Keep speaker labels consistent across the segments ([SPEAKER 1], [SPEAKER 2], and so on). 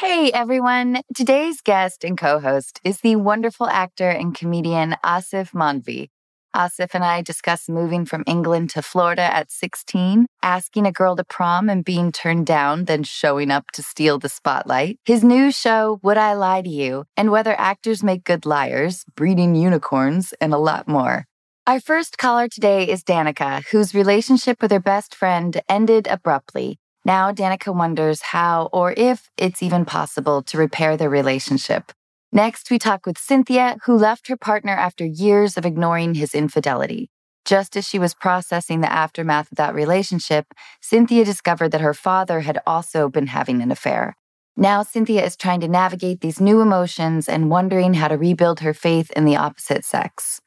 [SPEAKER 1] Hey everyone, today's guest and co-host is the wonderful actor and comedian Asif Mandvi. Asif and I discuss moving from England to Florida at 16, asking a girl to prom and being turned down, then showing up to steal the spotlight, his new show, Would I Lie to You, and whether actors make good liars, breeding unicorns, and a lot more. Our first caller today is Danica, whose relationship with her best friend ended abruptly. Now, Danica wonders how or if it's even possible to repair their relationship. Next, we talk with Cynthia, who left her partner after years of ignoring his infidelity. Just as she was processing the aftermath of that relationship, Cynthia discovered that her father had also been having an affair. Now, Cynthia is trying to navigate these new emotions and wondering how to rebuild her faith in the opposite sex.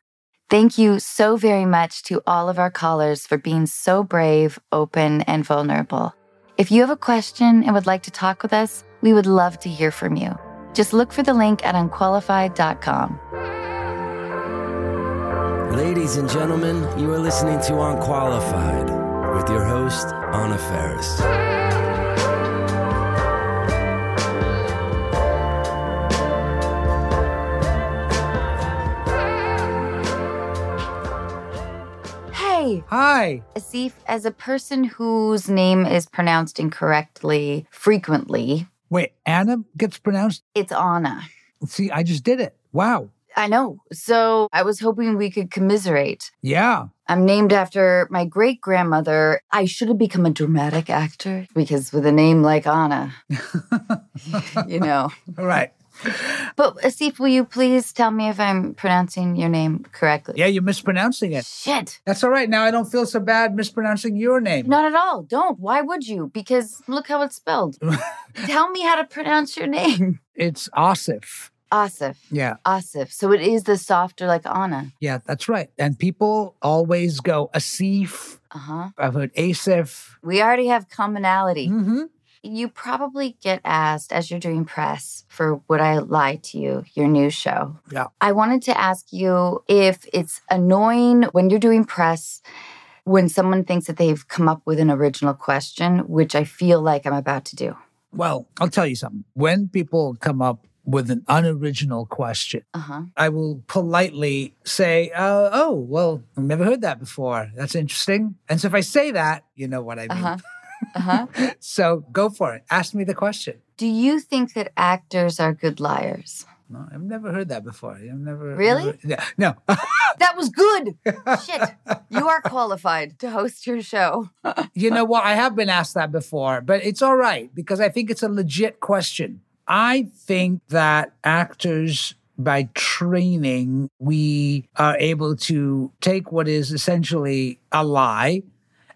[SPEAKER 1] Thank you so very much to all of our callers for being so brave, open, and vulnerable. If you have a question and would like to talk with us, we would love to hear from you. Just look for the link at unqualified.com.
[SPEAKER 2] Ladies and gentlemen, you are listening to Unqualified with your host, Anna
[SPEAKER 1] Faris.
[SPEAKER 3] Hi.
[SPEAKER 1] Asif, as a person whose name is pronounced incorrectly frequently,
[SPEAKER 3] Wait, Anna gets pronounced?
[SPEAKER 1] it's Anna.
[SPEAKER 3] See, I just did it. Wow.
[SPEAKER 1] I know. So I was hoping we could commiserate.
[SPEAKER 3] Yeah.
[SPEAKER 1] I'm named after my great grandmother. I should have become a dramatic actor because with a name like Anna, you know.
[SPEAKER 3] All right.
[SPEAKER 1] But Asif, will you please tell me if I'm pronouncing your name correctly?
[SPEAKER 3] Yeah, you're mispronouncing it.
[SPEAKER 1] Shit.
[SPEAKER 3] That's all right. Now I don't feel so bad mispronouncing your name.
[SPEAKER 1] Not at all. Don't. Why would you? Because look how it's spelled. tell me how to pronounce your name.
[SPEAKER 3] It's Asif.
[SPEAKER 1] Asif.
[SPEAKER 3] Yeah.
[SPEAKER 1] Asif. So it is the softer like Anna.
[SPEAKER 3] Yeah, that's right. And people always go Asif.
[SPEAKER 1] Uh huh.
[SPEAKER 3] I've heard Asif.
[SPEAKER 1] We already have commonality.
[SPEAKER 3] Mm-hmm.
[SPEAKER 1] You probably get asked as you're doing press for Would I Lie to You, your new show.
[SPEAKER 3] Yeah.
[SPEAKER 1] I wanted to ask you if it's annoying when you're doing press when someone thinks that they've come up with an original question, which I feel like I'm about to do.
[SPEAKER 3] Well, I'll tell you something. When people come up with an unoriginal question,
[SPEAKER 1] Uh huh.
[SPEAKER 3] I will politely say, uh, "Oh, well, I've never heard that before. That's interesting." And so if I say that, you know what I mean.
[SPEAKER 1] Uh huh. Uh huh.
[SPEAKER 3] So go for it. Ask me the question.
[SPEAKER 1] Do you think that actors are good liars?
[SPEAKER 3] No, I've never heard that before. I've never
[SPEAKER 1] Really?
[SPEAKER 3] never- yeah, no.
[SPEAKER 1] That was good. Shit. You are qualified to host your show.
[SPEAKER 3] you know what? I have been asked that before, but it's all right because I think it's a legit question. I think that actors, by training, we are able to take what is essentially a lie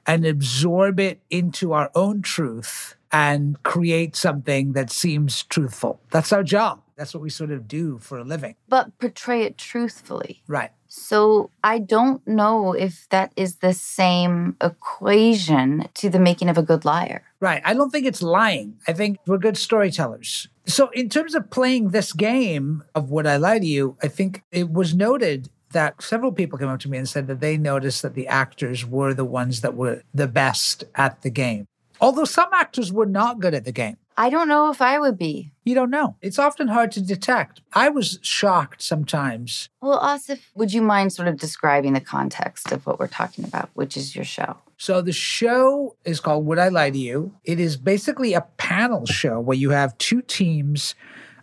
[SPEAKER 3] and absorb it into our own truth and create something that seems truthful. That's our job. That's what we sort of do for a living.
[SPEAKER 1] But portray it truthfully.
[SPEAKER 3] Right.
[SPEAKER 1] So I don't know if that is the same equation to the making of a good liar.
[SPEAKER 3] Right. I don't think it's lying. I think we're good storytellers. So, in terms of playing this game of Would I Lie to You, I think it was noted that several people came up to me and said that they noticed that the actors were the ones that were the best at the game. Although some actors were not good at the game.
[SPEAKER 1] I don't know if I would be.
[SPEAKER 3] You don't know. It's often hard to detect. I was shocked sometimes.
[SPEAKER 1] Well, Asif, would you mind sort of describing the context of what we're talking about, which is your show?
[SPEAKER 3] So the show is called Would I Lie to You? It is basically a panel show where you have two teams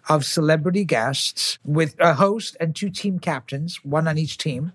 [SPEAKER 3] of celebrity guests with a host and two team captains, one on each team,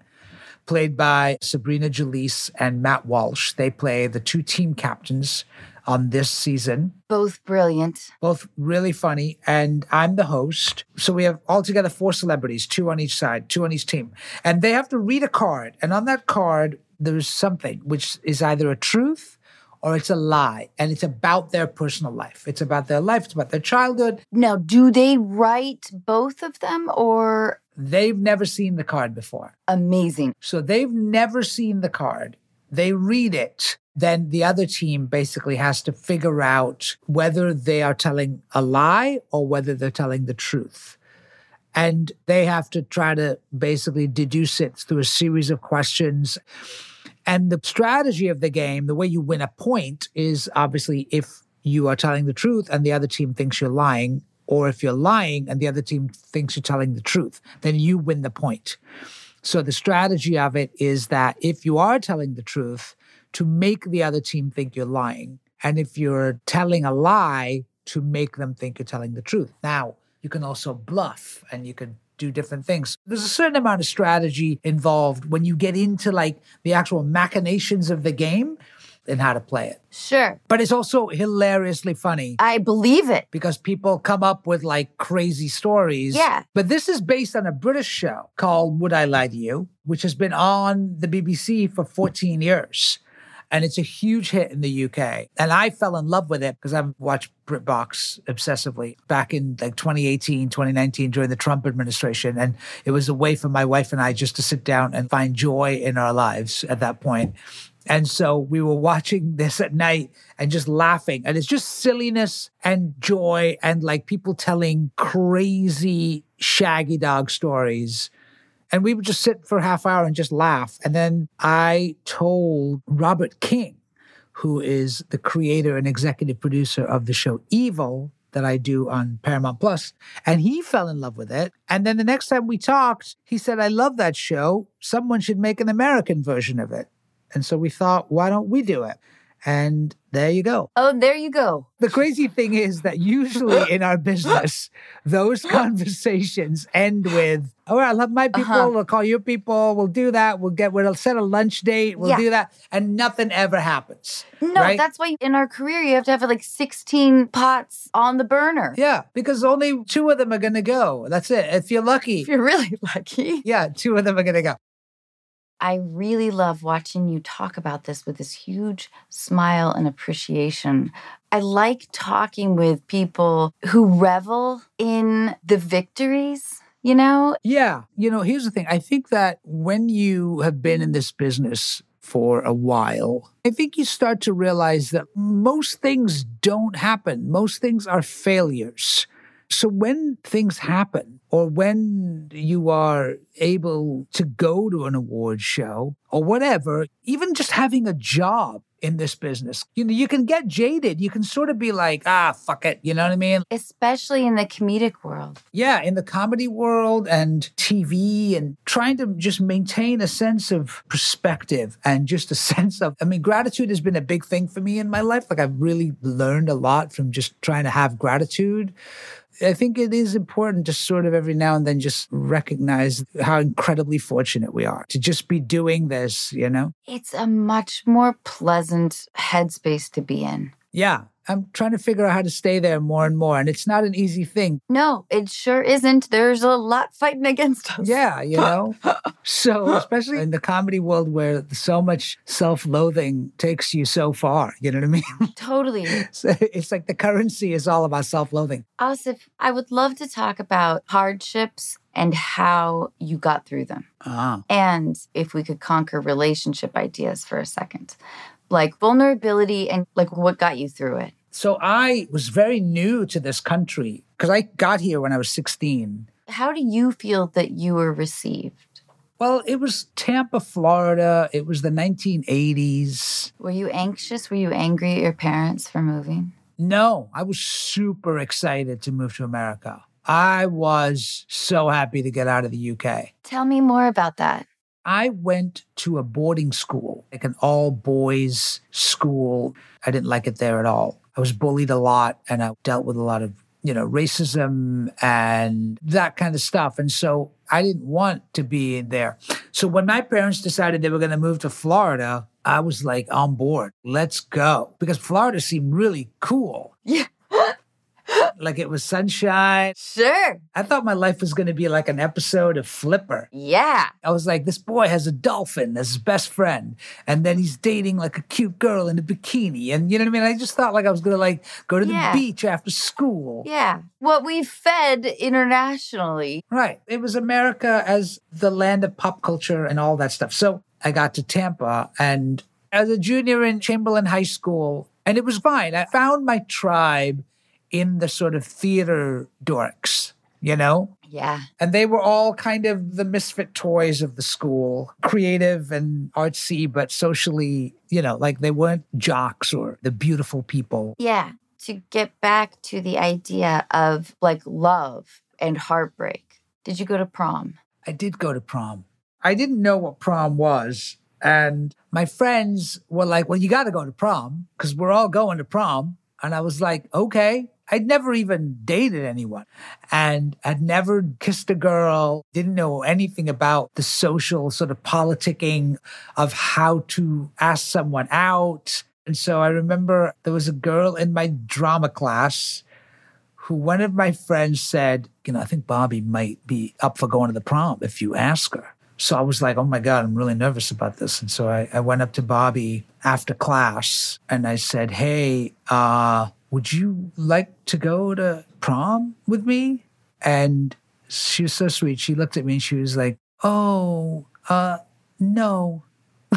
[SPEAKER 3] played by Sabrina Jalees and Matt Walsh. They play the two team captains on this season.
[SPEAKER 1] Both brilliant.
[SPEAKER 3] Both really funny, and I'm the host. So we have altogether four celebrities, two on each side, two on each team. And they have to read a card, and on that card, there's something which is either a truth or it's a lie and it's about their personal life. It's about their life, it's about their childhood.
[SPEAKER 1] Now, do they write both of them or
[SPEAKER 3] They've never seen the card before.
[SPEAKER 1] amazing?
[SPEAKER 3] So they've never seen the card. They read it. Then the other team basically has to figure out whether they are telling a lie or whether they're telling the truth. And they have to try to basically deduce it through a series of questions. And the strategy of the game, the way you win a point, is obviously if you are telling the truth and the other team thinks you're lying, or if you're lying and the other team thinks you're telling the truth, then you win the point. So the strategy of it is that if you are telling the truth, to make the other team think you're lying. And if you're telling a lie, to make them think you're telling the truth. Now, you can also bluff and you can do different things. There's a certain amount of strategy involved when you get into like the actual machinations of the game and how to play it.
[SPEAKER 1] Sure.
[SPEAKER 3] But it's also hilariously funny
[SPEAKER 1] I believe it.
[SPEAKER 3] because people come up with like crazy stories.
[SPEAKER 1] Yeah.
[SPEAKER 3] But this is based on a British show called Would I Lie to You, which has been on the BBC for 14 years. And it's a huge hit in the UK. And I fell in love with it because I've watched BritBox obsessively back in like 2018, 2019 during the Trump administration. And it was a way for my wife and I just to sit down and find joy in our lives at that point. And so we were watching this at night and just laughing. And it's just silliness and joy and like people telling crazy shaggy dog stories. And we would just sit for a half hour and just laugh. And then I told Robert King, who is the creator and executive producer of the show Evil that I do on Paramount Plus, and he fell in love with it. And then the next time we talked, he said, I love that show. Someone should make an American version of it. And so we thought, why don't we do it? And there you go.
[SPEAKER 1] Oh, there you go.
[SPEAKER 3] The crazy thing is that usually in our business, those conversations end with, "All right, I love my people.
[SPEAKER 1] Uh-huh.
[SPEAKER 3] We'll call your people. We'll do that. We'll get. We'll set a lunch date. We'll
[SPEAKER 1] Yeah.
[SPEAKER 3] do that." And nothing ever happens.
[SPEAKER 1] No,
[SPEAKER 3] right?
[SPEAKER 1] that's why in our career you have to have like 16 pots on the burner.
[SPEAKER 3] yeah, because only two of them are going to go. That's it. If you're lucky,
[SPEAKER 1] If you're really lucky.
[SPEAKER 3] yeah, two of them are going to go.
[SPEAKER 1] I really love watching you talk about this with this huge smile and appreciation. I like talking with people who revel in the victories, you know?
[SPEAKER 3] Yeah. You know, here's the thing. I think that when you have been in this business for a while, I think you start to realize that most things don't happen. Most things are failures. So when things happen, or when you are able to go to an award show or whatever, even just having a job in this business, you know, you can get jaded. You can sort of be like, ah, fuck it. You know what I mean?
[SPEAKER 1] Especially in the comedic world.
[SPEAKER 3] yeah, in the comedy world and TV and trying to just maintain a sense of perspective and just a sense of, I mean, gratitude has been a big thing for me in my life. Like I've really learned a lot from just trying to have gratitude. I think it is important to sort of every now and then just recognize how incredibly fortunate we are to just be doing this, you know?
[SPEAKER 1] It's a much more pleasant headspace to be in.
[SPEAKER 3] Yeah. I'm trying to figure out how to stay there more and more. And it's not an easy thing.
[SPEAKER 1] No, it sure isn't. There's a lot fighting against us.
[SPEAKER 3] Yeah, you know? so, especially in the comedy world where so much self loathing takes you so far, you know what I mean?
[SPEAKER 1] Totally.
[SPEAKER 3] so it's like the currency is all about self loathing.
[SPEAKER 1] Asif, I would love to talk about hardships and how you got through them.
[SPEAKER 3] Ah.
[SPEAKER 1] And if we could conquer relationship ideas for a second, like vulnerability and like what got you through it.
[SPEAKER 3] So, I was very new to this country because I got here when I was 16.
[SPEAKER 1] How do you feel that you were received?
[SPEAKER 3] Well, it was Tampa, Florida. It was the 1980s.
[SPEAKER 1] Were you anxious? Were you angry at your parents for moving?
[SPEAKER 3] No, I was super excited to move to America. I was so happy to get out of the UK.
[SPEAKER 1] Tell me more about that.
[SPEAKER 3] I went to a boarding school, like an all boys school. I didn't like it there at all. I was bullied a lot and I dealt with a lot of, you know, racism and that kind of stuff. And so I didn't want to be in there. So when my parents decided they were going to move to Florida, I was like on board. Let's go. Because Florida seemed really cool.
[SPEAKER 1] Yeah.
[SPEAKER 3] Like it was sunshine.
[SPEAKER 1] Sure.
[SPEAKER 3] I thought my life was going to be like an episode of Flipper.
[SPEAKER 1] Yeah.
[SPEAKER 3] I was like, this boy has a dolphin as his best friend, and then he's dating like a cute girl in a bikini, and you know what I mean. I just thought like I was gonna like go to the
[SPEAKER 1] Yeah.
[SPEAKER 3] beach after school.
[SPEAKER 1] Yeah. What we fed internationally.
[SPEAKER 3] Right. It was America as the land of pop culture and all that stuff. So I got to Tampa, and as a junior in Chamberlain High School, and it was fine. I found my tribe in the sort of theater dorks, you know.
[SPEAKER 1] Yeah.
[SPEAKER 3] And they were all kind of the misfit toys of the school, creative and artsy, but socially, you know, like they weren't jocks or the beautiful people.
[SPEAKER 1] Yeah. To get back to the idea of like love and heartbreak. Did you go to prom?
[SPEAKER 3] I did go to prom. I didn't know what prom was. And my friends were like, well, you got to go to prom because we're all going to prom. And I was like, okay. I'd never even dated anyone and had never kissed a girl, didn't know anything about the social sort of politicking of how to ask someone out. And so I remember there was a girl in my drama class who one of my friends said, you know, I think Bobby might be up for going to the prom if you ask her. So I was like, oh my God, I'm really nervous about this. And so I, I went up to Bobby after class and I said, hey, uh, would you like to go to prom with me? And she was so sweet. She looked at me and she was like, oh, uh, no.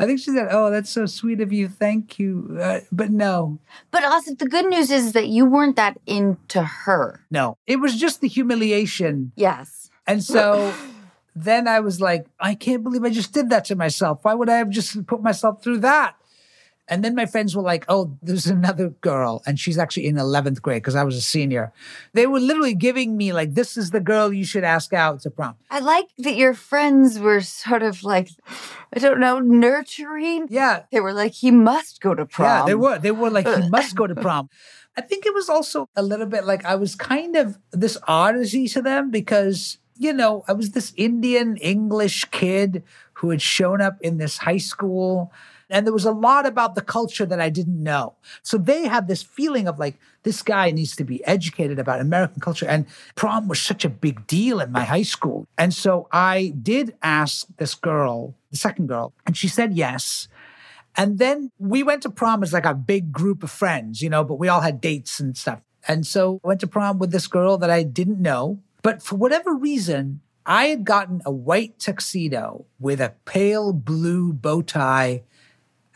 [SPEAKER 3] I think she said, "Oh, that's so sweet of you. Thank you." Uh, but no,
[SPEAKER 1] But also, the good news is that you weren't that into her.
[SPEAKER 3] no, it was just the humiliation.
[SPEAKER 1] Yes.
[SPEAKER 3] And so then I was like, "I can't believe I just did that to myself. Why would I have just put myself through that?" And then my friends were like, "Oh, there's another girl, and she's actually in eleventh grade because I was a senior." They were literally giving me like, "This is the girl you should ask out to prom."
[SPEAKER 1] I like that your friends were sort of like, I don't know, nurturing.
[SPEAKER 3] Yeah,
[SPEAKER 1] They were like, he must go to prom.
[SPEAKER 3] Yeah, they were. They were like, he must go to prom. I think it was also a little bit like I was kind of this oddity to them because, you know, I was this Indian English kid who had shown up in this high school. And there was a lot about the culture that I didn't know. So they had this feeling of like, this guy needs to be educated about American culture. And prom was such a big deal in my high school. And so I did ask this girl, the second girl, and she said yes. And then we went to prom as like a big group of friends, you know, but we all had dates and stuff. And so I went to prom with this girl that I didn't know. But for whatever reason, I had gotten a white tuxedo with a pale blue bow tie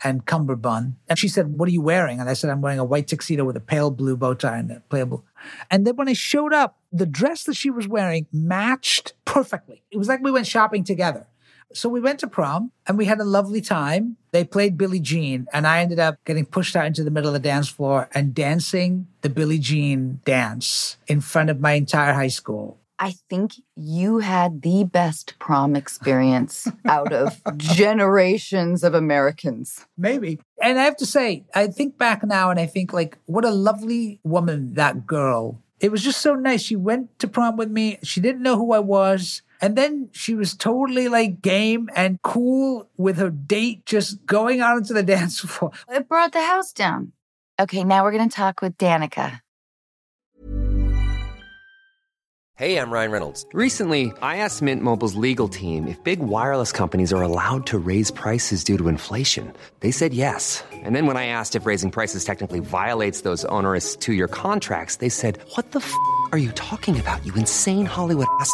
[SPEAKER 3] and cummerbund. And she said, What are you wearing? And I said, I'm wearing a white tuxedo with a pale blue bow tie and a pale blue. And then when I showed up, the dress that she was wearing matched perfectly. It was like we went shopping together. So we went to prom and we had a lovely time. They played Billie Jean, and I ended up getting pushed out into the middle of the dance floor and dancing the Billie Jean dance in front of my entire high school.
[SPEAKER 1] I think you had the best prom experience out of generations of Americans.
[SPEAKER 3] Maybe. And I have to say, I think back now and I think, like, what a lovely woman that girl. It was just so nice. She went to prom with me. She didn't know who I was. And then she was totally like game and cool with her date, just going out into the dance floor.
[SPEAKER 1] It brought the house down. Okay, now we're going to talk with Danica.
[SPEAKER 4] Hey, I'm Ryan Reynolds. Recently, I asked Mint Mobile's legal team if big wireless companies are allowed to raise prices due to inflation. They said yes. And then when I asked if raising prices technically violates those onerous two year contracts, they said, What the f are you talking about, you insane Hollywood ass?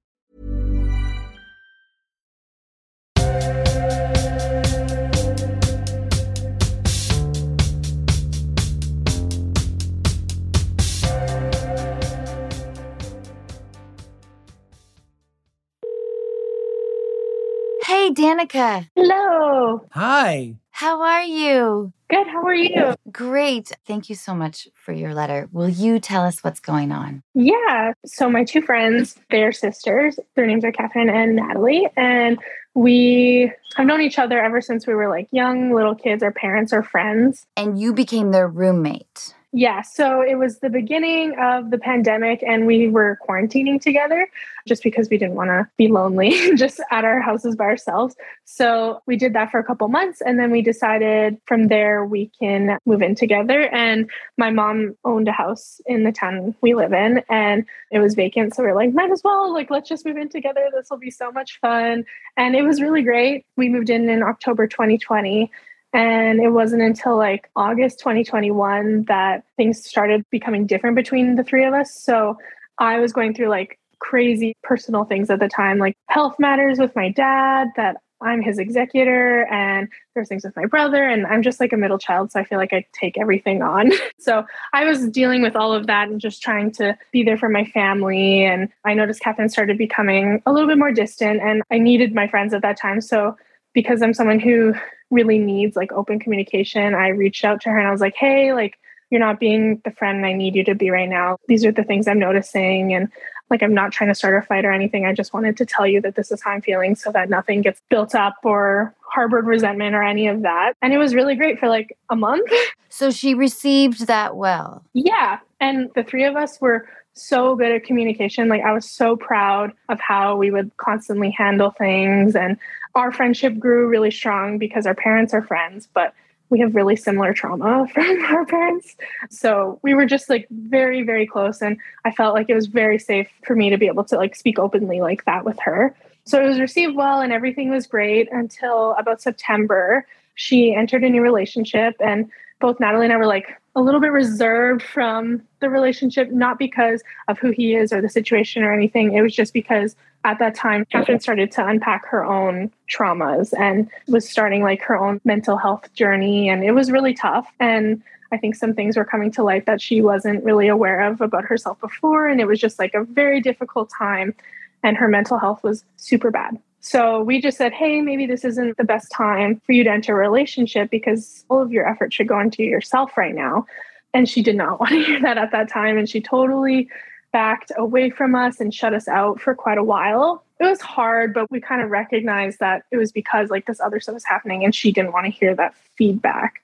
[SPEAKER 1] Danica.
[SPEAKER 5] Hello.
[SPEAKER 3] Hi.
[SPEAKER 1] How are you?
[SPEAKER 5] Good. How are you?
[SPEAKER 1] Great. Thank you so much for your letter. Will you tell us what's going on?
[SPEAKER 5] Yeah. So, my two friends, they're sisters. Their names are Catherine and Natalie. And we have known each other ever since we were like young little kids. Our parents are friends.
[SPEAKER 1] And you became their roommate.
[SPEAKER 5] Yeah, so it was the beginning of the pandemic, and we were quarantining together just because we didn't want to be lonely just at our houses by ourselves. So we did that for a couple months, and then we decided from there we can move in together. And my mom owned a house in the town we live in, and it was vacant. So we are like, might as well, like, let's just move in together. This will be so much fun. And it was really great. We moved in in October 2020. And it wasn't until like August 2021 that things started becoming different between the three of us. So I was going through like crazy personal things at the time, like health matters with my dad, that I'm his executor, and there's things with my brother, and I'm just like a middle child. So I feel like I take everything on. so I was dealing with all of that and just trying to be there for my family. And I noticed Catherine started becoming a little bit more distant, and I needed my friends at that time. So because I'm someone who really needs like open communication, I reached out to her and I was like, hey, like, you're not being the friend I need you to be right now. These are the things I'm noticing. And like, I'm not trying to start a fight or anything. I just wanted to tell you that this is how I'm feeling so that nothing gets built up or harbored resentment or any of that. And it was really great for like a month.
[SPEAKER 1] So she received that well.
[SPEAKER 5] Yeah. And the three of us were so good at communication. Like I was so proud of how we would constantly handle things and our friendship grew really strong because our parents are friends, but we have really similar trauma from our parents. So we were just like very, very close. And I felt like it was very safe for me to be able to like speak openly like that with her. So it was received well and everything was great until about September. She entered a new relationship and both Natalie and I were like a little bit reserved from the relationship, not because of who he is or the situation or anything. It was just because at that time, Catherine started to unpack her own traumas and was starting like her own mental health journey. And it was really tough. And I think some things were coming to light that she wasn't really aware of about herself before. And it was just like a very difficult time. And her mental health was super bad. So we just said, hey, maybe this isn't the best time for you to enter a relationship because all of your effort should go into yourself right now. And she did not want to hear that at that time. And she totally backed away from us and shut us out for quite a while. It was hard, but we kind of recognized that it was because like this other stuff was happening and she didn't want to hear that feedback.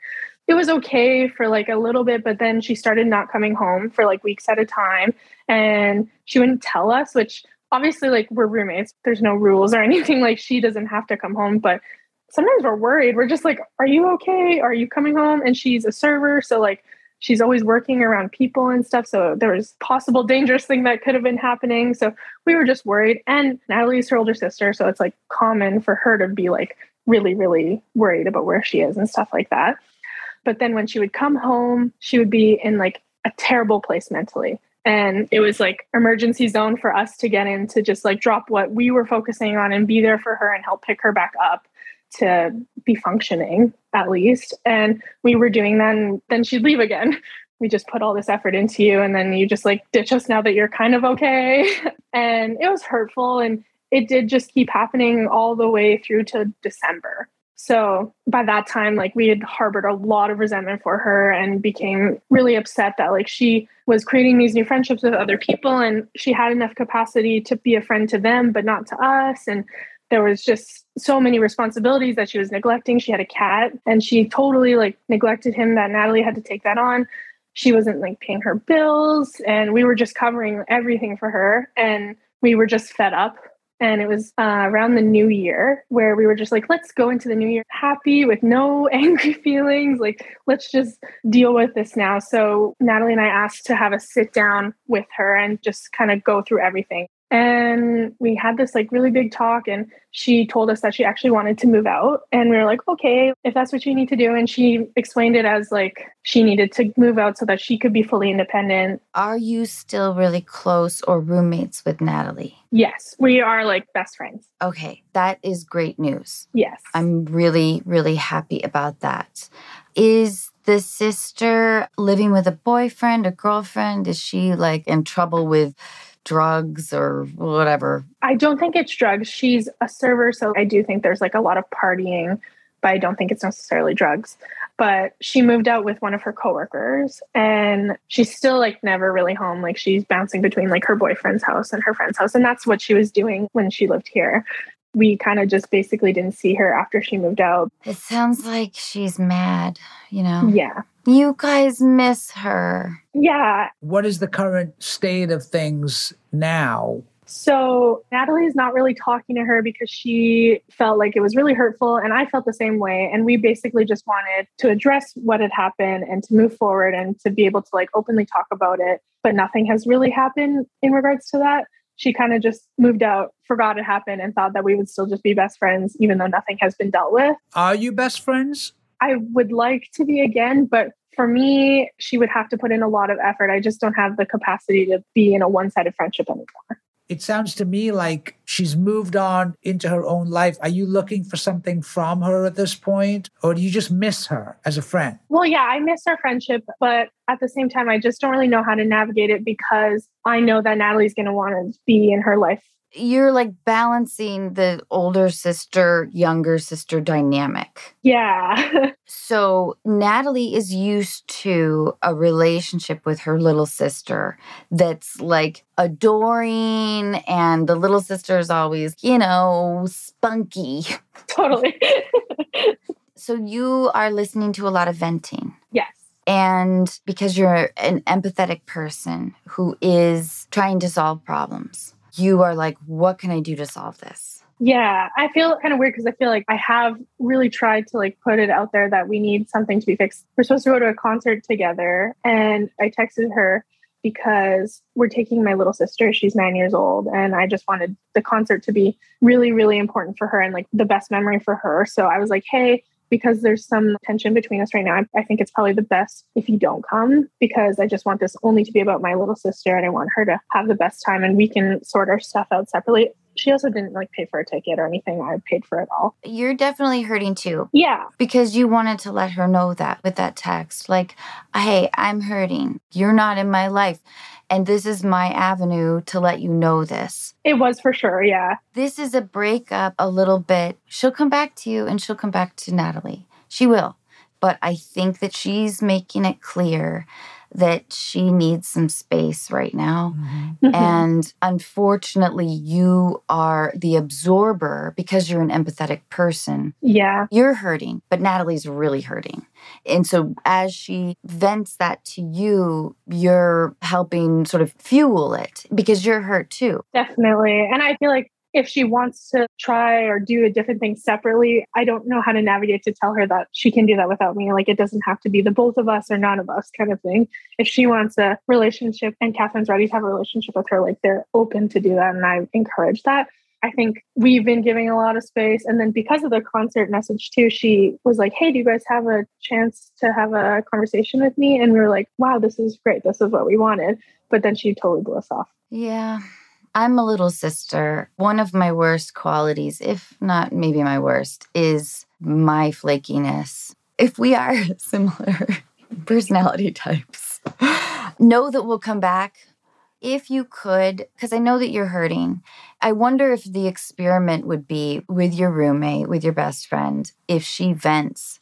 [SPEAKER 5] It was okay for like a little bit, but then she started not coming home for like weeks at a time and she wouldn't tell us, which obviously like we're roommates. There's no rules or anything like she doesn't have to come home, but sometimes we're worried. We're just like, are you okay? Are you coming home? And she's a server, so like she's always working around people and stuff. So there was possible dangerous thing that could have been happening. So we were just worried. And Natalie's her older sister. So it's like common for her to be like really, really worried about where she is and stuff like that. But then when she would come home, she would be in like a terrible place mentally. And it was like emergency zone for us to get in to just like drop what we were focusing on and be there for her and help pick her back up to be functioning at least. And we were doing that, and then she'd leave again. We just put all this effort into you, and then you just like ditch us now that you're kind of okay. and it was hurtful, and it did just keep happening all the way through to December. So by that time, like we had harbored a lot of resentment for her and became really upset that like she was creating these new friendships with other people and she had enough capacity to be a friend to them, but not to us. And there was just so many responsibilities that she was neglecting. She had a cat and she totally like neglected him that Natalie had to take that on. She wasn't like paying her bills and we were just covering everything for her and we were just fed up and it was uh, around the new year where we were just like let's go into the new year happy with no angry feelings. Like let's just deal with this now. So natalie and i asked to have a sit down with her and just kind of go through everything and we had this like really big talk and she told us that she actually wanted to move out. And we were like okay if that's what you need to do. And she explained it as like she needed to move out so that she could be fully independent.
[SPEAKER 1] Are you still really close or roommates with natalie?
[SPEAKER 5] Yes we are like best friends.
[SPEAKER 1] Okay that is great news.
[SPEAKER 5] Yes.
[SPEAKER 1] I'm really really happy about that. Is the sister living with a boyfriend or girlfriend? Is she like in trouble with drugs or whatever?
[SPEAKER 5] I don't think it's drugs. She's a server, so I do think there's like a lot of partying, but I don't think it's necessarily drugs. But she moved out with one of her coworkers and she's still like never really home. Like she's bouncing between like her boyfriend's house and her friend's house. And that's what she was doing when she lived here. We kind of just basically didn't see her after she moved out.
[SPEAKER 1] It sounds like she's mad, you know?
[SPEAKER 5] Yeah.
[SPEAKER 1] You guys miss her.
[SPEAKER 5] Yeah.
[SPEAKER 3] What is the current state of things now?
[SPEAKER 5] So Natalie is not really talking to her because she felt like it was really hurtful. And I felt the same way. And we basically just wanted to address what had happened and to move forward and to be able to like openly talk about it. But nothing has really happened in regards to that. She kind of just moved out, forgot it happened, and thought that we would still just be best friends, even though nothing has been dealt with.
[SPEAKER 3] Are you best friends?
[SPEAKER 5] I would like to be again, but for me, she would have to put in a lot of effort. I just don't have the capacity to be in a one sided friendship anymore.
[SPEAKER 3] It sounds to me like she's moved on into her own life. Are you looking for something from her at this point, or do you just miss her as a friend?
[SPEAKER 5] Well, yeah, I miss our friendship, but at the same time, I just don't really know how to navigate it because I know that Natalie's going to want to be in her life
[SPEAKER 1] You're like balancing the older sister, younger sister dynamic.
[SPEAKER 5] Yeah.
[SPEAKER 1] So Natalie is used to a relationship with her little sister that's like adoring, and the little sister is always, you know, spunky.
[SPEAKER 5] totally.
[SPEAKER 1] So you are listening to a lot of venting.
[SPEAKER 5] yes.
[SPEAKER 1] And because you're an empathetic person who is trying to solve problems, you are like, what can I do to solve this?
[SPEAKER 5] Yeah, I feel kind of weird because I feel like I have really tried to like put it out there that we need something to be fixed. We're supposed to go to a concert together, and I texted her because we're taking my little sister. She's nine years old, and I just wanted the concert to be really, really important for her and like the best memory for her. So I was like, hey, because there's some tension between us right now, I, I think it's probably the best if you don't come because I just want this only to be about my little sister and I want her to have the best time and we can sort our stuff out separately. She also didn't like pay for a ticket or anything. I paid for it all.
[SPEAKER 1] You're definitely hurting too.
[SPEAKER 5] Yeah.
[SPEAKER 1] Because you wanted to let her know that with that text. Like, hey, I'm hurting. You're not in my life. And this is my avenue to let you know this.
[SPEAKER 5] It was for sure. Yeah.
[SPEAKER 1] This is a breakup a little bit. She'll come back to you and she'll come back to Natalie. She will. But I think that she's making it clear that she needs some space right now. Mm-hmm. Mm-hmm. And unfortunately, you are the absorber because you're an empathetic person.
[SPEAKER 5] Yeah.
[SPEAKER 1] You're hurting, but Natalie's really hurting. And so, as she vents that to you, you're helping sort of fuel it because you're hurt too.
[SPEAKER 5] Definitely. And I feel like if she wants to try or do a different thing separately, I don't know how to navigate to tell her that she can do that without me. Like it doesn't have to be the both of us or none of us kind of thing. If she wants a relationship and Catherine's ready to have a relationship with her, like they're open to do that. And I encourage that. I think we've been giving a lot of space. And then because of the concert message too, she was like, Hey, do you guys have a chance to have a conversation with me? And we were like, Wow, this is great. This is what we wanted. But then she totally blew us off.
[SPEAKER 1] Yeah. I'm a little sister. One of my worst qualities, if not maybe my worst, is my flakiness. If we are similar personality types, know that we'll come back. If you could, because I know that you're hurting, I wonder if the experiment would be with your roommate, with your best friend, if she vents,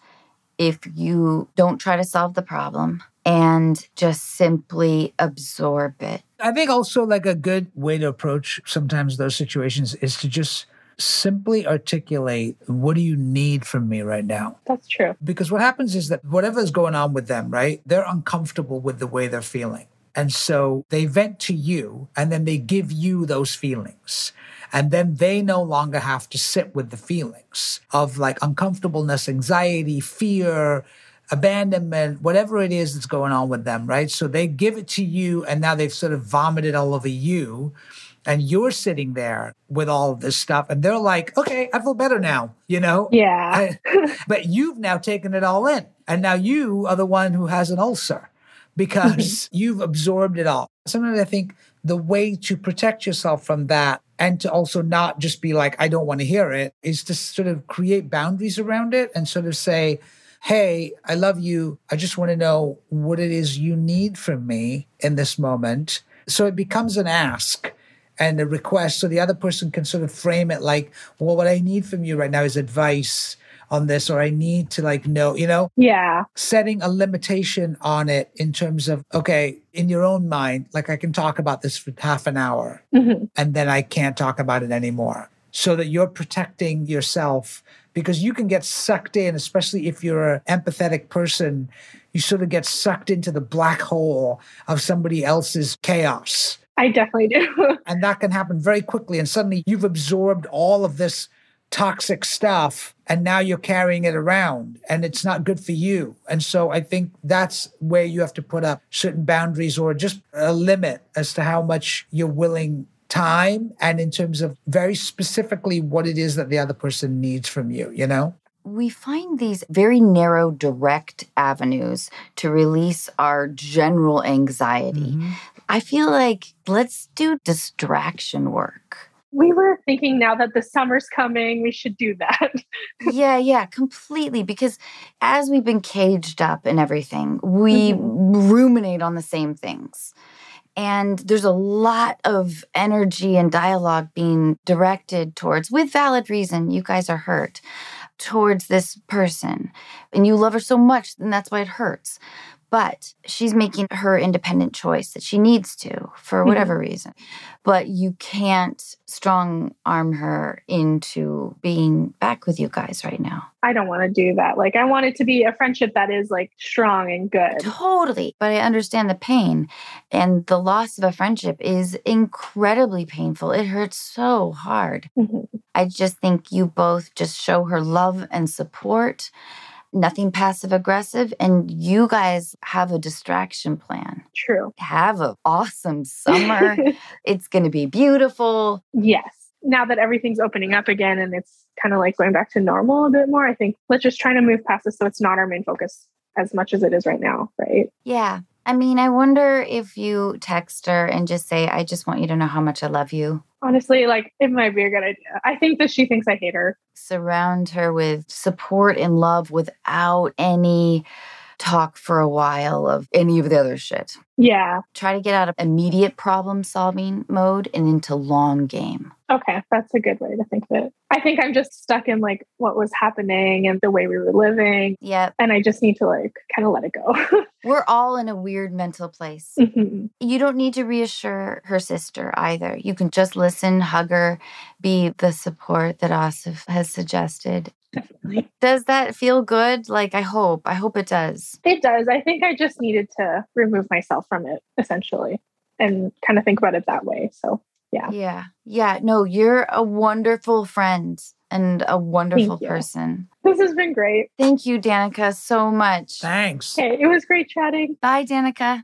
[SPEAKER 1] if you don't try to solve the problem and just simply absorb it.
[SPEAKER 3] I think also like a good way to approach sometimes those situations is to just simply articulate what do you need from me right now?
[SPEAKER 5] That's true.
[SPEAKER 3] Because what happens is that whatever is going on with them, right? They're uncomfortable with the way they're feeling. And so they vent to you and then they give you those feelings. And then they no longer have to sit with the feelings of like uncomfortableness, anxiety, fear, abandonment, whatever it is that's going on with them, right? So they give it to you and now they've sort of vomited all over you. And you're sitting there with all of this stuff, and they're like, okay, I feel better now, you know?
[SPEAKER 5] Yeah.
[SPEAKER 3] I- but you've now taken it all in. And now you are the one who has an ulcer because mm-hmm. you've absorbed it all. Sometimes I think the way to protect yourself from that and to also not just be like, I don't want to hear it is to sort of create boundaries around it and sort of say, Hey, I love you. I just want to know what it is you need from me in this moment. So it becomes an ask and a request so the other person can sort of frame it like, well, what I need from you right now is advice on this or I need to like know, you know?
[SPEAKER 5] Yeah.
[SPEAKER 3] Setting a limitation on it in terms of, okay, in your own mind, like I can talk about this for half an hour
[SPEAKER 5] Mhm.
[SPEAKER 3] and then I can't talk about it anymore. So that you're protecting yourself because you can get sucked in, especially if you're an empathetic person, you sort of get sucked into the black hole of somebody else's chaos.
[SPEAKER 5] I definitely do.
[SPEAKER 3] And that can happen very quickly. And suddenly you've absorbed all of this toxic stuff and now you're carrying it around and it's not good for you. And so I think that's where you have to put up certain boundaries or just a limit as to how much you're willing time and in terms of very specifically what it is that the other person needs from you, you know?
[SPEAKER 1] we find these very narrow, direct avenues to release our general anxiety. Mm-hmm. I feel like let's do distraction work.
[SPEAKER 5] we were thinking now that the summer's coming, we should do that.
[SPEAKER 1] yeah, yeah, completely. Because as we've been caged up and everything, we mm-hmm. ruminate on the same things. And there's a lot of energy and dialogue being directed towards, with valid reason, you guys are hurt, towards this person. And you love her so much, and that's why it hurts. But she's making her independent choice that she needs to for whatever reason. But you can't strong arm her into being back with you guys right now.
[SPEAKER 5] I don't want to do that. Like, I want it to be a friendship that is like strong and good.
[SPEAKER 1] Totally. But I understand the pain. And the loss of a friendship is incredibly painful. It hurts so hard.
[SPEAKER 5] Mhm.
[SPEAKER 1] I just think you both just show her love and support, nothing passive aggressive. And you guys have a distraction plan.
[SPEAKER 5] True.
[SPEAKER 1] Have an awesome summer. it's going to be beautiful.
[SPEAKER 5] yes. Now that everything's opening up again and it's kind of like going back to normal a bit more, I think let's just try to move past this so it's not our main focus as much as it is right now, right?
[SPEAKER 1] Yeah. I mean, I wonder if you text her and just say, I just want you to know how much I love you.
[SPEAKER 5] Honestly, like it might be a good idea. I think that she thinks I hate her.
[SPEAKER 1] surround her with support and love without any talk for a while of any of the other shit.
[SPEAKER 5] Yeah.
[SPEAKER 1] Try to get out of immediate problem solving mode and into long game.
[SPEAKER 5] Okay. That's a good way to think of it. I think I'm just stuck in like what was happening and the way we were living.
[SPEAKER 1] Yeah.
[SPEAKER 5] And I just need to like kind of let it go.
[SPEAKER 1] We're all in a weird mental place.
[SPEAKER 5] Mhm.
[SPEAKER 1] You don't need to reassure her sister either. You can just listen, hug her, be the support that Asif has suggested.
[SPEAKER 5] Definitely.
[SPEAKER 1] Does that feel good? Like, I hope. I hope it does.
[SPEAKER 5] It does. I think I just needed to remove myself from it essentially and kind of think about it that way. So, yeah.
[SPEAKER 1] Yeah. Yeah. No, you're a wonderful friend and a wonderful person.
[SPEAKER 5] This has been great.
[SPEAKER 1] Thank you, Danica, so much.
[SPEAKER 3] Thanks.
[SPEAKER 5] Okay. It was great chatting.
[SPEAKER 1] Bye, Danica.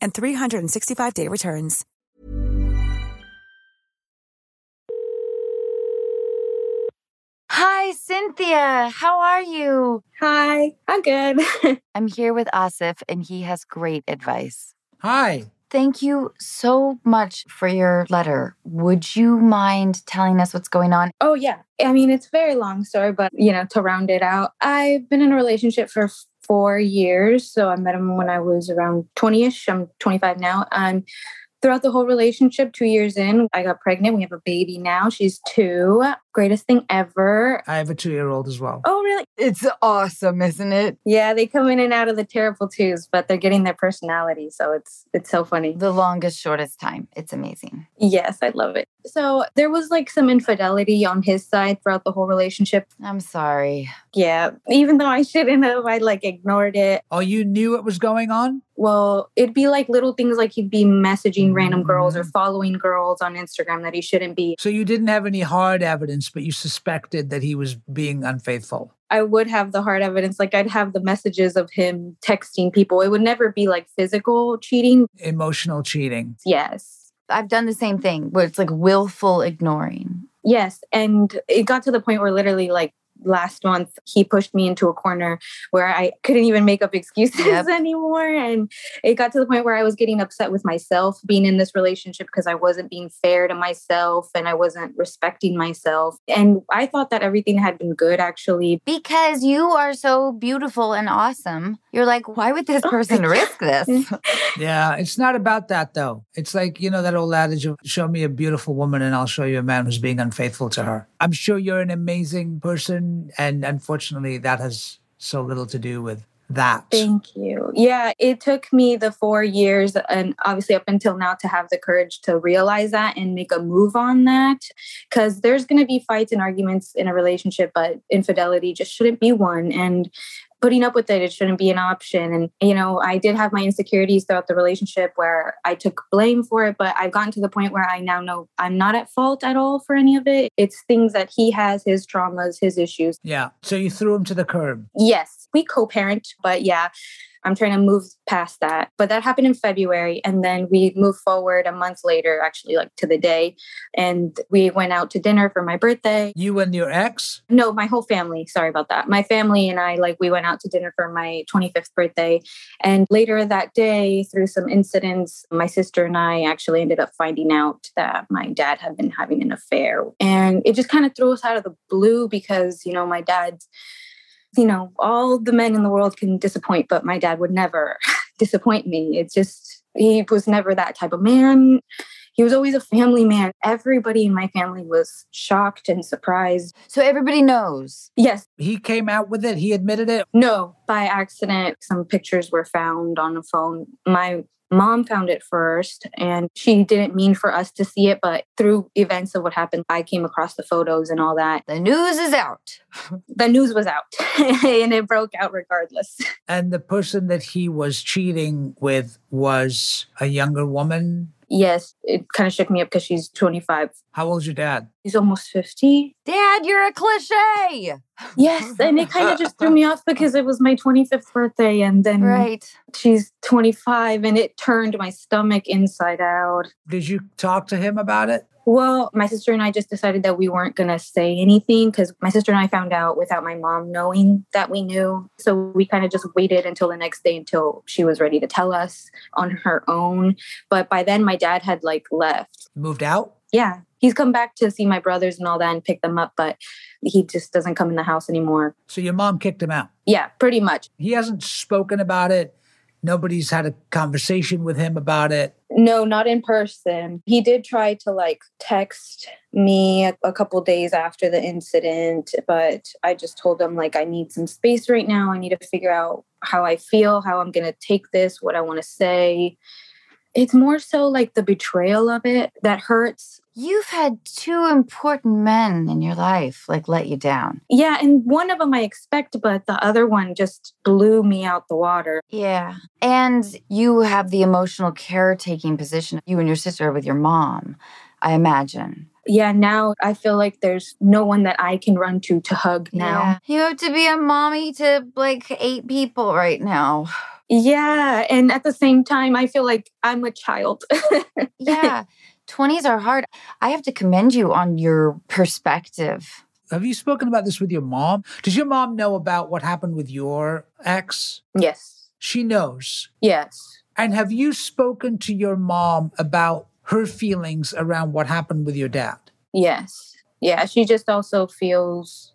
[SPEAKER 6] and 365-day returns.
[SPEAKER 1] Hi, Cynthia. How are you?
[SPEAKER 7] Hi, I'm good.
[SPEAKER 1] I'm here with Asif, and he has great advice.
[SPEAKER 3] Hi.
[SPEAKER 1] Thank you so much for your letter. Would you mind telling us what's going on?
[SPEAKER 7] oh, yeah. I mean, it's a very long story, but you know, to round it out, I've been in a relationship for four years. So I met him when I was around 20 ish. I'm 25 now. And throughout the whole relationship, two years in, I got pregnant. We have a baby now. She's two. Greatest thing ever.
[SPEAKER 3] I have a two year old as well.
[SPEAKER 7] Oh, really?
[SPEAKER 1] It's awesome, isn't it?
[SPEAKER 7] Yeah, they come in and out of the terrible twos, but they're getting their personality. So it's it's so funny.
[SPEAKER 1] The longest, shortest time. It's amazing.
[SPEAKER 7] Yes, I love it. So there was like some infidelity on his side throughout the whole relationship.
[SPEAKER 1] I'm sorry.
[SPEAKER 7] Yeah, even though I shouldn't have, I like ignored it.
[SPEAKER 3] Oh, you knew what was going on?
[SPEAKER 7] Well, it'd be like little things like he'd be messaging random girls or mm. following girls on Instagram that he shouldn't be.
[SPEAKER 3] So you didn't have any hard evidence, but you suspected that he was being unfaithful.
[SPEAKER 7] I would have the hard evidence. Like I'd have the messages of him texting people. It would never be like physical cheating.
[SPEAKER 3] Emotional cheating.
[SPEAKER 7] Yes.
[SPEAKER 1] I've done the same thing where it's like willful ignoring.
[SPEAKER 7] Yes. And it got to the point where literally, like, last month he pushed me into a corner where I couldn't even make up excuses
[SPEAKER 1] Yep.
[SPEAKER 7] anymore. And it got to the point where I was getting upset with myself being in this relationship because I wasn't being fair to myself and I wasn't respecting myself. And I thought that everything had been good actually.
[SPEAKER 1] Because you are so beautiful and awesome. You're like, why would this oh person risk this?
[SPEAKER 3] Yeah, it's not about that though. It's like, you know, that old adage of show me a beautiful woman and I'll show you a man who's being unfaithful to her. I'm sure you're an amazing person. And unfortunately, that has so little to do with that.
[SPEAKER 7] Thank you. Yeah, it took me the four years and obviously up until now to have the courage to realize that and make a move on that. Because there's going to be fights and arguments in a relationship, but infidelity just shouldn't be one. And putting up with it, it shouldn't be an option. And, you know, I did have my insecurities throughout the relationship where I took blame for it, but I've gotten to the point where I now know I'm not at fault at all for any of it. It's things that he has, his traumas, his issues.
[SPEAKER 3] Yeah. So you threw him to the curb.
[SPEAKER 7] Yes, we co parent, but yeah, I'm trying to move past that. But that happened in February. And then we moved forward a month later, actually, like to the day. And we went out to dinner for my birthday.
[SPEAKER 3] You and your ex?
[SPEAKER 7] No, my whole family. Sorry about that. My family and I, like, we went out to dinner for my 25th birthday. And later that day, through some incidents, my sister and I actually ended up finding out that my dad had been having an affair. And it just kind of threw us out of the blue because, you know, my dad's you know, all the men in the world can disappoint, but my dad would never disappoint me. It's just, he was never that type of man. He was always a family man. Everybody in my family was shocked and surprised.
[SPEAKER 1] So everybody knows.
[SPEAKER 7] Yes,
[SPEAKER 3] He came out with it. He admitted it.
[SPEAKER 7] no, by accident, some pictures were found on a phone. My mom found it first, and she didn't mean for us to see it, but through events of what happened, I came across the photos and all that.
[SPEAKER 1] The news is out.
[SPEAKER 7] The news was out, and it broke out regardless.
[SPEAKER 3] And the person that he was cheating with was a younger woman.
[SPEAKER 7] Yes, it kind of shook me up because she's 25.
[SPEAKER 3] How old's your dad?
[SPEAKER 7] He's almost 50.
[SPEAKER 1] Dad, you're a cliche.
[SPEAKER 7] Yes, and it kind of just threw me off because it was my 25th birthday, and then
[SPEAKER 1] Right.
[SPEAKER 7] she's 25, and it turned my stomach inside out.
[SPEAKER 3] Did you talk to him about it?
[SPEAKER 7] Well, my sister and I just decided that we weren't going to say anything because my sister and I found out without my mom knowing that we knew. So we kind of just waited until the next day until she was ready to tell us on her own. But by then, my dad had like left.
[SPEAKER 3] Moved out?
[SPEAKER 7] Yeah, he's come back to see my brothers and all that and pick them up, but he just doesn't come in the house anymore.
[SPEAKER 3] So your mom kicked him out.
[SPEAKER 7] Yeah, pretty much.
[SPEAKER 3] He hasn't spoken about it. Nobody's had a conversation with him about it.
[SPEAKER 7] No, not in person. He did try to like text me a, a couple days after the incident, but I just told him like I need some space right now. I need to figure out how I feel, how I'm going to take this, what I want to say. It's more so like the betrayal of it that hurts.
[SPEAKER 1] You've had two important men in your life like let you down.
[SPEAKER 7] Yeah, and one of them I expect, but the other one just blew me out the water.
[SPEAKER 1] Yeah. And you have the emotional caretaking position, you and your sister are with your mom, I imagine.
[SPEAKER 7] Yeah, now I feel like there's no one that I can run to to hug now.
[SPEAKER 1] Yeah. You have to be a mommy to like eight people right now.
[SPEAKER 7] Yeah, and at the same time, I feel like I'm a child.
[SPEAKER 1] Yeah. 20s are hard. I have to commend you on your perspective.
[SPEAKER 3] Have you spoken about this with your mom? Does your mom know about what happened with your ex?
[SPEAKER 7] yes,
[SPEAKER 3] She knows.
[SPEAKER 7] yes.
[SPEAKER 3] And have you spoken to your mom about her feelings around what happened with your dad?
[SPEAKER 7] Yes. Yeah, she just also feels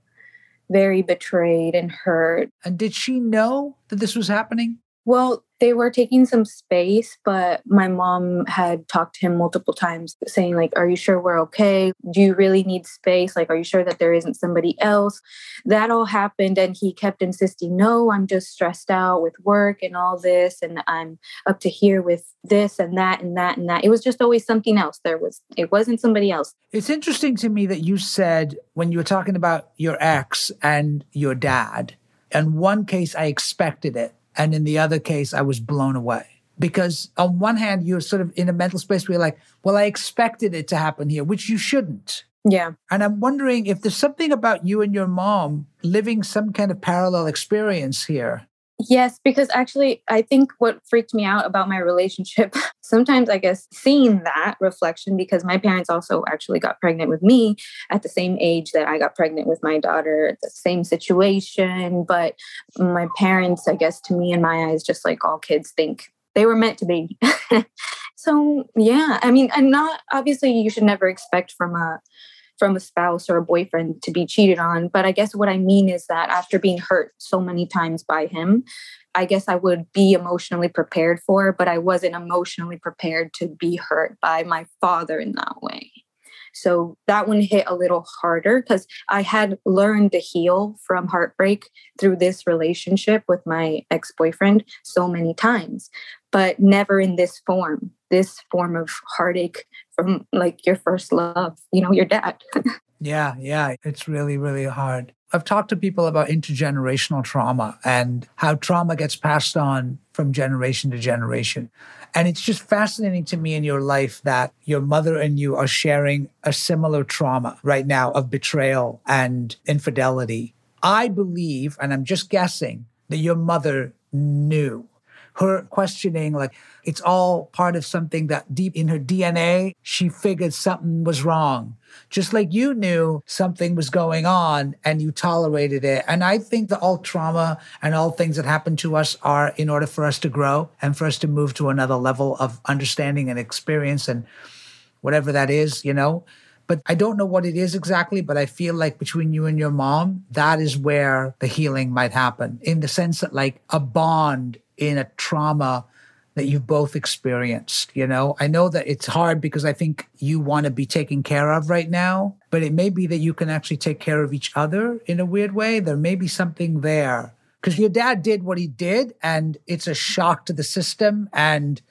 [SPEAKER 7] very betrayed and hurt.
[SPEAKER 3] And did she know that this was happening?
[SPEAKER 7] Well, they were taking some space, but my mom had talked to him multiple times saying, like, Are you sure we're okay? Do you really need space? Like, are you sure that there isn't somebody else? That all happened. And he kept insisting, No, I'm just stressed out with work and all this. And I'm up to here with this and that and that and that. It was just always something else. There was, it wasn't somebody else.
[SPEAKER 3] It's interesting to me that you said when you were talking about your ex and your dad, in one case, I expected it and in the other case, I was blown away. Because on one hand, you're sort of in a mental space where you're like, well, I expected it to happen here, which you shouldn't.
[SPEAKER 7] Yeah.
[SPEAKER 3] And I'm wondering if there's something about you and your mom living some kind of parallel experience here
[SPEAKER 7] Yes, because actually, I think what freaked me out about my relationship, sometimes I guess seeing that reflection, because my parents also actually got pregnant with me at the same age that I got pregnant with my daughter, the same situation. But my parents, I guess, to me, in my eyes, just like all kids think they were meant to be. so, yeah, I mean, I'm not obviously, you should never expect from a from a spouse or a boyfriend to be cheated on. But I guess what I mean is that after being hurt so many times by him, I guess I would be emotionally prepared for, but I wasn't emotionally prepared to be hurt by my father in that way. So that one hit a little harder because I had learned to heal from heartbreak through this relationship with my ex boyfriend so many times, but never in this form, this form of heartache from like your first love, you know, your dad.
[SPEAKER 3] yeah, yeah. It's really, really hard. I've talked to people about intergenerational trauma and how trauma gets passed on from generation to generation. And it's just fascinating to me in your life that your mother and you are sharing a similar trauma right now of betrayal and infidelity. I believe, and I'm just guessing, that your mother knew her questioning, like it's all part of something that deep in her DNA, she figured something was wrong. Just like you knew something was going on and you tolerated it. And I think that all trauma and all things that happen to us are in order for us to grow and for us to move to another level of understanding and experience and whatever that is, you know. But I don't know what it is exactly, but I feel like between you and your mom, that is where the healing might happen in the sense that like a bond in a trauma that you've both experienced. You know, I know that it's hard because I think you want to be taken care of right now, but it may be that you can actually take care of each other in a weird way. There may be something there because your dad did what he did, and it's a shock to the system. And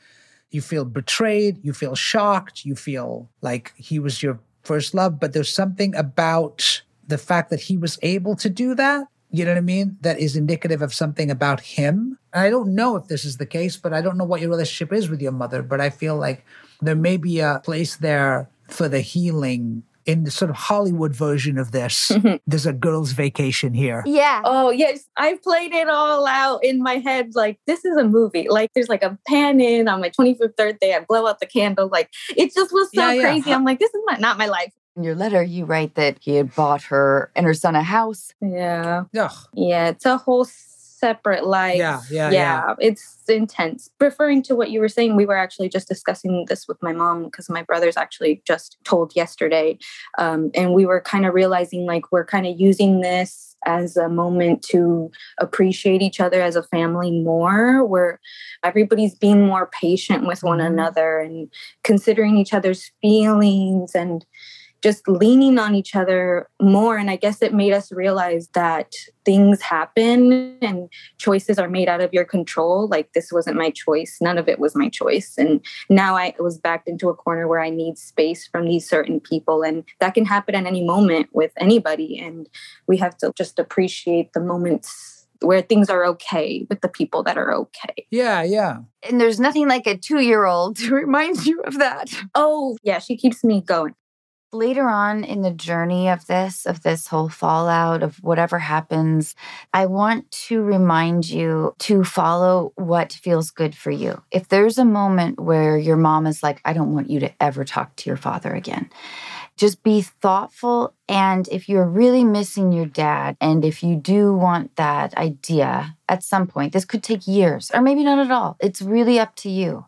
[SPEAKER 3] you feel betrayed, you feel shocked, you feel like he was your first love, but there's something about the fact that he was able to do that you know what I mean? That is indicative of something about him. And I don't know if this is the case, but I don't know what your relationship is with your mother. But I feel like there may be a place there for the healing in the sort of Hollywood version of this. Mm-hmm. There's a girl's vacation here.
[SPEAKER 7] Yeah. Oh, yes. I played it all out in my head. Like, this is a movie. Like, there's like a pan in on my 25th birthday. I blow out the candle. Like, it just was so yeah, yeah. crazy. I'm like, this is my, not my life.
[SPEAKER 1] In your letter, you write that he had bought her and her son a house.
[SPEAKER 7] Yeah. Ugh. Yeah. It's a whole separate life.
[SPEAKER 3] Yeah, yeah,
[SPEAKER 7] yeah, yeah. It's intense. Referring to what you were saying, we were actually just discussing this with my mom because my brother's actually just told yesterday. Um, and we were kind of realizing like we're kind of using this as a moment to appreciate each other as a family more, where everybody's being more patient with one mm-hmm. another and considering each other's feelings and just leaning on each other more. And I guess it made us realize that things happen and choices are made out of your control. Like this wasn't my choice. None of it was my choice. And now I was backed into a corner where I need space from these certain people. And that can happen at any moment with anybody. And we have to just appreciate the moments where things are okay with the people that are okay.
[SPEAKER 3] Yeah, yeah.
[SPEAKER 1] And there's nothing like a two year old to remind you of that.
[SPEAKER 7] Oh, yeah, she keeps me going
[SPEAKER 1] later on in the journey of this, of this whole fallout, of whatever happens, I want to remind you to follow what feels good for you. If there's a moment where your mom is like, I don't want you to ever talk to your father again, just be thoughtful. And if you're really missing your dad, and if you do want that idea at some point, this could take years or maybe not at all. It's really up to you.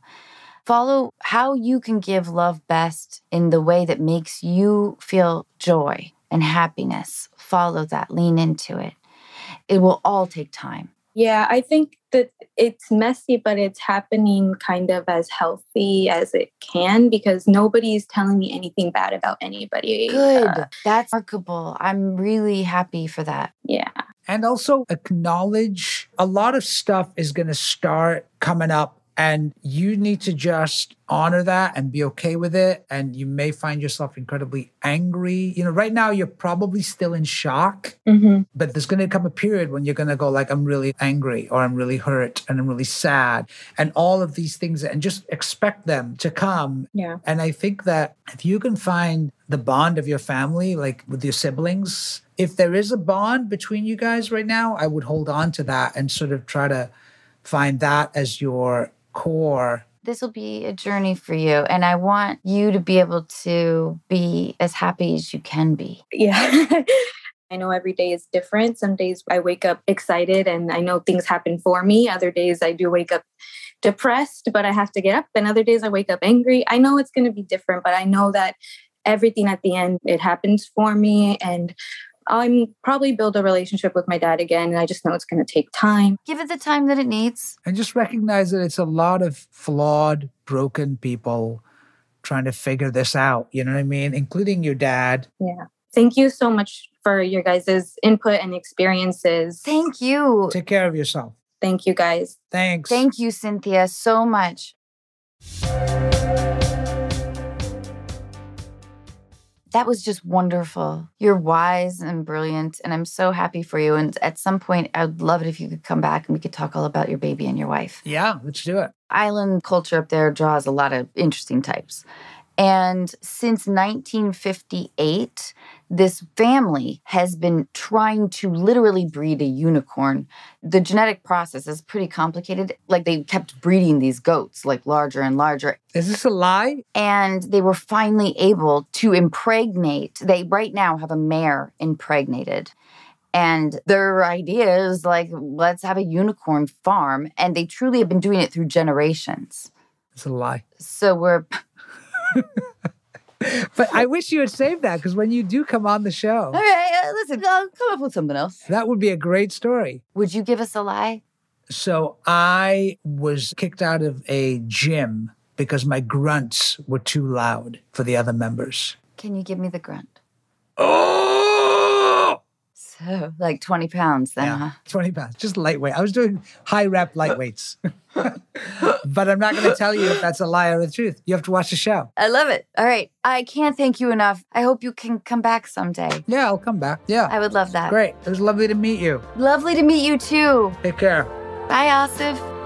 [SPEAKER 1] Follow how you can give love best in the way that makes you feel joy and happiness. Follow that, lean into it. It will all take time.
[SPEAKER 7] Yeah, I think that it's messy, but it's happening kind of as healthy as it can because nobody's telling me anything bad about anybody.
[SPEAKER 1] Good.
[SPEAKER 7] Uh,
[SPEAKER 1] That's remarkable. I'm really happy for that.
[SPEAKER 7] yeah.
[SPEAKER 3] And also acknowledge a lot of stuff is going to start coming up and you need to just honor that and be okay with it. And you may find yourself incredibly angry. You know, right now you're probably still in shock,
[SPEAKER 7] hmm
[SPEAKER 3] but there's going to come a period when you're going to go like, I'm really angry or I'm really hurt and I'm really sad and all of these things and just expect them to come.
[SPEAKER 7] Yeah.
[SPEAKER 3] And I think that if you can find the bond of your family, like with your siblings, if there is a bond between you guys right now, I would hold on to that and sort of try to find that as your core.
[SPEAKER 1] This will be a journey for you. And I want you to be able to be as happy as you can be.
[SPEAKER 7] Yeah. I know every day is different. Some days I wake up excited and I know things happen for me. Other days I do wake up depressed, but I have to get up. And other days I wake up angry. I know it's going to be different, but I know that everything at the end, it happens for me. And I'm probably build a relationship with my dad again. And I just know it's going to take time.
[SPEAKER 1] Give it the time that it needs.
[SPEAKER 3] And just recognize that it's a lot of flawed, broken people trying to figure this out. You know what I mean? Including your dad.
[SPEAKER 7] Yeah. Thank you so much for your guys' input and experiences.
[SPEAKER 1] Thank you.
[SPEAKER 3] Take care of yourself.
[SPEAKER 7] Thank you guys.
[SPEAKER 3] Thanks.
[SPEAKER 1] Thank you, Cynthia, so much. That was just wonderful. You're wise and brilliant, and I'm so happy for you. And at some point, I'd love it if you could come back and we could talk all about your baby and your wife.
[SPEAKER 3] Yeah, let's do it.
[SPEAKER 1] Island culture up there draws a lot of interesting types. And since 1958, this family has been trying to literally breed a unicorn. The genetic process is pretty complicated. Like they kept breeding these goats, like larger and larger.
[SPEAKER 3] Is this a lie?
[SPEAKER 1] And they were finally able to impregnate. They right now have a mare impregnated. And their idea is like, let's have a unicorn farm. And they truly have been doing it through generations.
[SPEAKER 3] It's a lie.
[SPEAKER 1] So we're
[SPEAKER 3] But I wish you had saved that because when you do come on the show,
[SPEAKER 1] All right, uh, listen, I'll come up with something else.
[SPEAKER 3] that would be a great story.
[SPEAKER 1] Would you give us a lie?
[SPEAKER 3] So I was kicked out of a gym because my grunts were too loud for the other members.
[SPEAKER 1] Can you give me the grunt?
[SPEAKER 3] Oh!
[SPEAKER 1] So, like 20 pounds then, huh?
[SPEAKER 3] 20 pounds, just lightweight. I was doing high rep uh, lightweights. but I'm not going to tell you if that's a lie or the truth. You have to watch the show.
[SPEAKER 1] I love it. All right. I can't thank you enough. I hope you can come back someday.
[SPEAKER 3] Yeah, I'll come back. Yeah.
[SPEAKER 1] I would love that.
[SPEAKER 3] Great. It was lovely to meet you.
[SPEAKER 1] Lovely to meet you too.
[SPEAKER 3] Take care.
[SPEAKER 1] Bye, Asif.